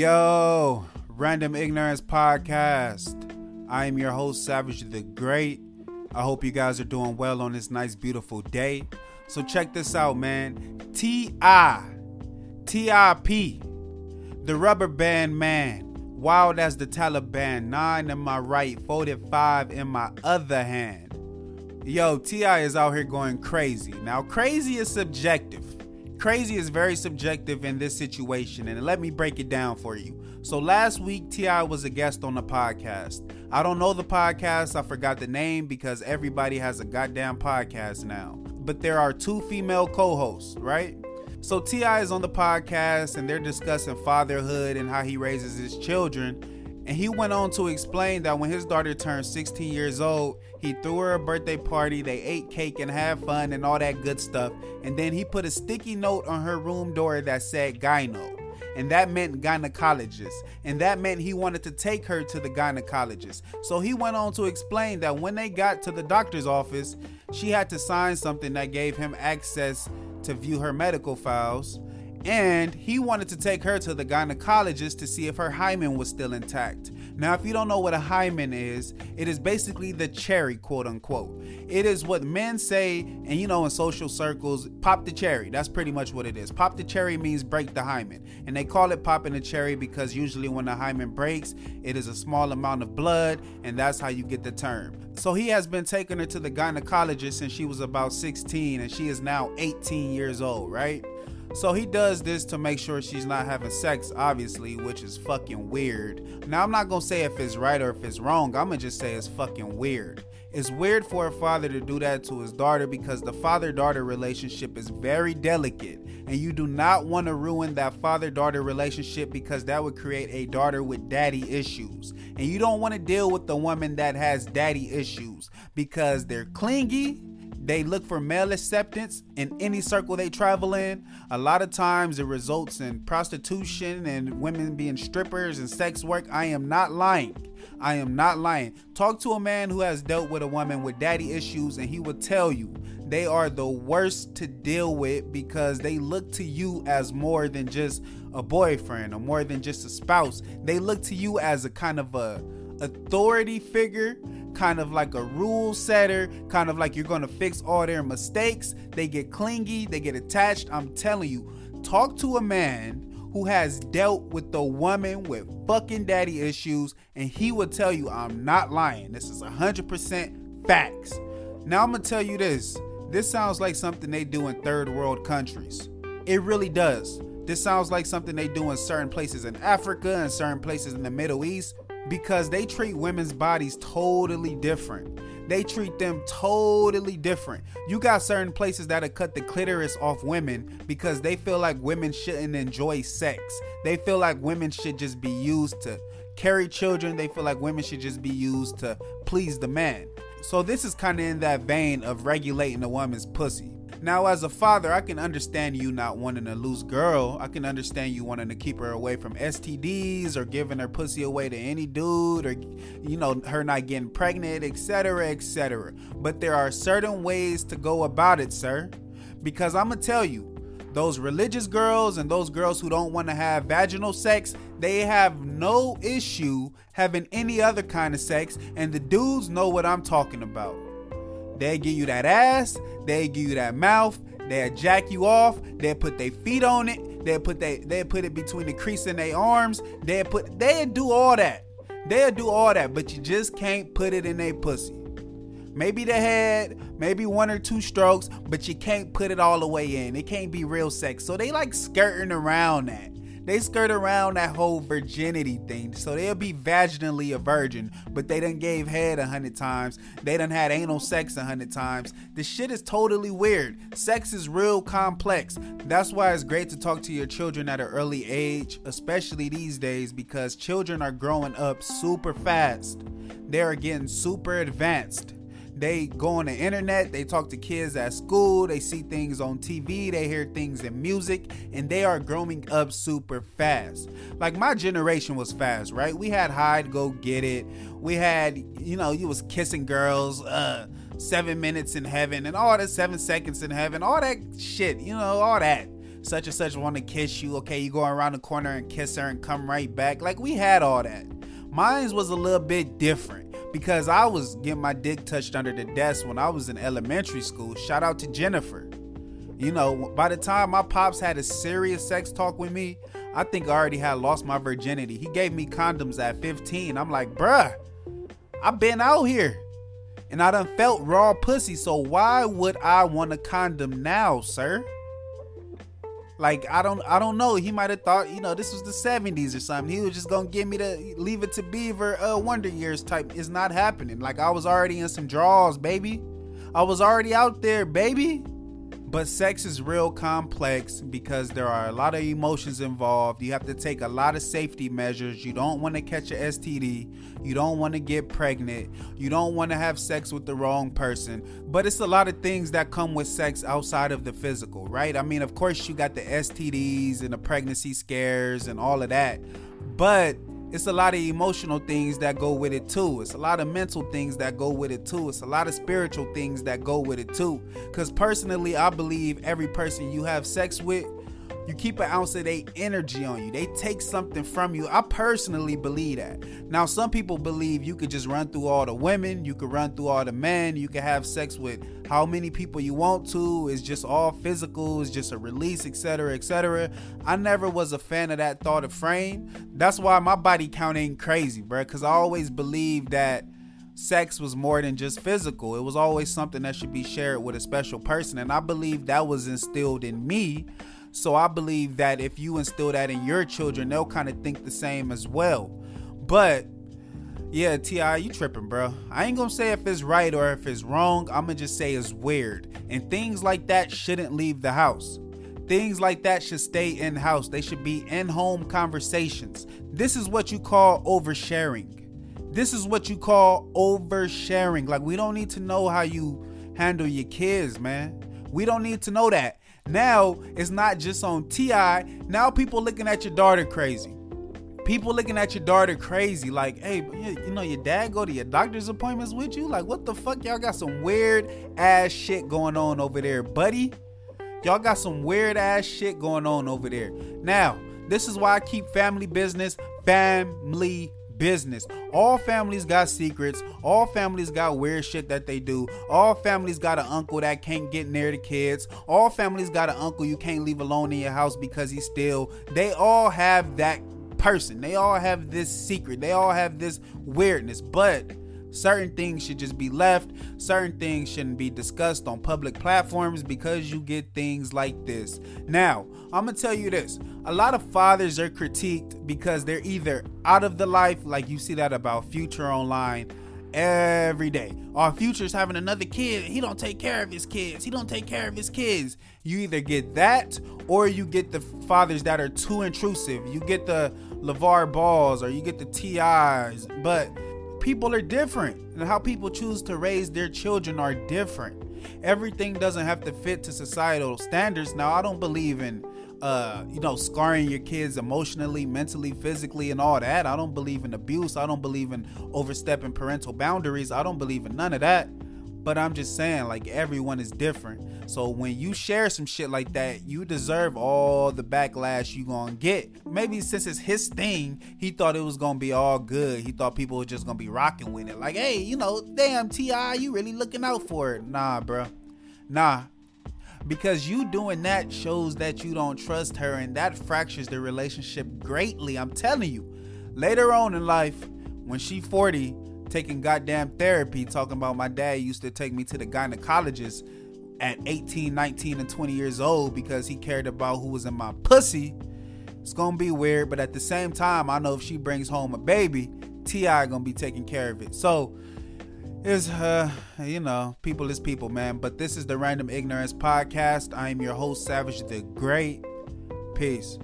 Yo, Random Ignorance Podcast. I am your host, Savage the Great. I hope you guys are doing well on this nice, beautiful day. So, check this out, man. T.I. T.I.P. The Rubber Band Man. Wild as the Taliban. Nine in my right, 45 in my other hand. Yo, T.I. is out here going crazy. Now, crazy is subjective. Crazy is very subjective in this situation, and let me break it down for you. So, last week, T.I. was a guest on the podcast. I don't know the podcast, I forgot the name because everybody has a goddamn podcast now. But there are two female co hosts, right? So, T.I. is on the podcast, and they're discussing fatherhood and how he raises his children. And he went on to explain that when his daughter turned 16 years old, he threw her a birthday party, they ate cake and had fun and all that good stuff. And then he put a sticky note on her room door that said gyno. And that meant gynecologist. And that meant he wanted to take her to the gynecologist. So he went on to explain that when they got to the doctor's office, she had to sign something that gave him access to view her medical files and he wanted to take her to the gynecologist to see if her hymen was still intact. Now, if you don't know what a hymen is, it is basically the cherry, quote unquote. It is what men say, and you know, in social circles, pop the cherry. That's pretty much what it is. Pop the cherry means break the hymen. And they call it popping the cherry because usually when the hymen breaks, it is a small amount of blood, and that's how you get the term. So he has been taking her to the gynecologist since she was about 16, and she is now 18 years old, right? So he does this to make sure she's not having sex, obviously, which is fucking weird. Now, I'm not gonna say if it's right or if it's wrong, I'm gonna just say it's fucking weird. It's weird for a father to do that to his daughter because the father daughter relationship is very delicate, and you do not want to ruin that father daughter relationship because that would create a daughter with daddy issues. And you don't want to deal with the woman that has daddy issues because they're clingy they look for male acceptance in any circle they travel in. A lot of times it results in prostitution and women being strippers and sex work. I am not lying. I am not lying. Talk to a man who has dealt with a woman with daddy issues, and he will tell you they are the worst to deal with because they look to you as more than just a boyfriend or more than just a spouse. They look to you as a kind of a authority figure kind of like a rule setter, kind of like you're going to fix all their mistakes. They get clingy, they get attached. I'm telling you, talk to a man who has dealt with the woman with fucking daddy issues, and he will tell you, I'm not lying. This is 100% facts. Now, I'm going to tell you this this sounds like something they do in third world countries. It really does. This sounds like something they do in certain places in Africa and certain places in the Middle East because they treat women's bodies totally different. They treat them totally different. You got certain places that'll cut the clitoris off women because they feel like women shouldn't enjoy sex. They feel like women should just be used to carry children. They feel like women should just be used to please the man. So this is kind of in that vein of regulating a woman's pussy. Now, as a father, I can understand you not wanting to lose girl. I can understand you wanting to keep her away from STDs or giving her pussy away to any dude or, you know, her not getting pregnant, etc., etc. But there are certain ways to go about it, sir. Because I'm going to tell you, those religious girls and those girls who don't want to have vaginal sex, they have no issue having any other kind of sex, and the dudes know what I'm talking about. They give you that ass, they give you that mouth, they'll jack you off, they'll put their feet on it, they'll put they they'll put it between the crease in their arms, they'll put they'll do all that. They'll do all that, but you just can't put it in their pussy. Maybe the head, maybe one or two strokes, but you can't put it all the way in. It can't be real sex. So they like skirting around that they skirt around that whole virginity thing. So they'll be vaginally a virgin, but they done gave head a hundred times. They done had anal sex a hundred times. The shit is totally weird. Sex is real complex. That's why it's great to talk to your children at an early age, especially these days, because children are growing up super fast. They are getting super advanced they go on the internet, they talk to kids at school, they see things on TV, they hear things in music, and they are growing up super fast. Like my generation was fast, right? We had hide, go get it. We had, you know, you was kissing girls, uh, seven minutes in heaven, and all that seven seconds in heaven, all that shit, you know, all that. such and such want to kiss you. Okay, you go around the corner and kiss her and come right back. Like we had all that. Mine was a little bit different because I was getting my dick touched under the desk when I was in elementary school. Shout out to Jennifer. You know, by the time my pops had a serious sex talk with me, I think I already had lost my virginity. He gave me condoms at 15. I'm like, bruh, I've been out here and I done felt raw pussy. So why would I want a condom now, sir? Like I don't I don't know. He might have thought, you know, this was the 70s or something. He was just gonna give me the leave it to Beaver uh Wonder Years type. It's not happening. Like I was already in some draws, baby. I was already out there, baby. But sex is real complex because there are a lot of emotions involved. You have to take a lot of safety measures. You don't want to catch a STD. You don't want to get pregnant. You don't want to have sex with the wrong person. But it's a lot of things that come with sex outside of the physical, right? I mean, of course, you got the STDs and the pregnancy scares and all of that. But it's a lot of emotional things that go with it too. It's a lot of mental things that go with it too. It's a lot of spiritual things that go with it too. Because personally, I believe every person you have sex with you keep an ounce of their energy on you. They take something from you. I personally believe that. Now, some people believe you could just run through all the women, you could run through all the men, you could have sex with how many people you want to. It's just all physical, it's just a release, etc. etc. I never was a fan of that thought of frame. That's why my body count ain't crazy, bro. Cause I always believed that sex was more than just physical. It was always something that should be shared with a special person. And I believe that was instilled in me so I believe that if you instill that in your children, they'll kind of think the same as well. But yeah, T.I., you tripping, bro. I ain't gonna say if it's right or if it's wrong. I'm gonna just say it's weird. And things like that shouldn't leave the house. Things like that should stay in house. They should be in home conversations. This is what you call oversharing. This is what you call oversharing. Like, we don't need to know how you handle your kids, man. We don't need to know that. Now it's not just on TI. Now people looking at your daughter crazy. People looking at your daughter crazy, like, hey, you know, your dad go to your doctor's appointments with you? Like, what the fuck? Y'all got some weird ass shit going on over there, buddy. Y'all got some weird ass shit going on over there. Now, this is why I keep family business family business. All families got secrets. All families got weird shit that they do. All families got an uncle that can't get near the kids. All families got an uncle you can't leave alone in your house because he's still. They all have that person. They all have this secret. They all have this weirdness. But Certain things should just be left. Certain things shouldn't be discussed on public platforms because you get things like this. Now, I'm gonna tell you this a lot of fathers are critiqued because they're either out of the life, like you see that about Future Online every day. Our Future's having another kid. He don't take care of his kids. He don't take care of his kids. You either get that or you get the fathers that are too intrusive. You get the LeVar Balls or you get the TIs. But people are different and how people choose to raise their children are different. Everything doesn't have to fit to societal standards. Now, I don't believe in uh, you know, scarring your kids emotionally, mentally, physically, and all that. I don't believe in abuse. I don't believe in overstepping parental boundaries. I don't believe in none of that. But I'm just saying, like, everyone is different. So when you share some shit like that, you deserve all the backlash you gonna get. Maybe since it's his thing, he thought it was gonna be all good. He thought people were just gonna be rocking with it. Like, hey, you know, damn, T.I., you really looking out for it. Nah, bro. Nah. Because you doing that shows that you don't trust her, and that fractures the relationship greatly. I'm telling you. Later on in life, when she 40, taking goddamn therapy, talking about my dad used to take me to the gynecologist at 18, 19, and 20 years old because he cared about who was in my pussy. It's gonna be weird, but at the same time, I know if she brings home a baby, T.I. gonna be taking care of it. So it's uh you know, people is people, man. But this is the Random Ignorance Podcast. I am your host, Savage the Great. Peace.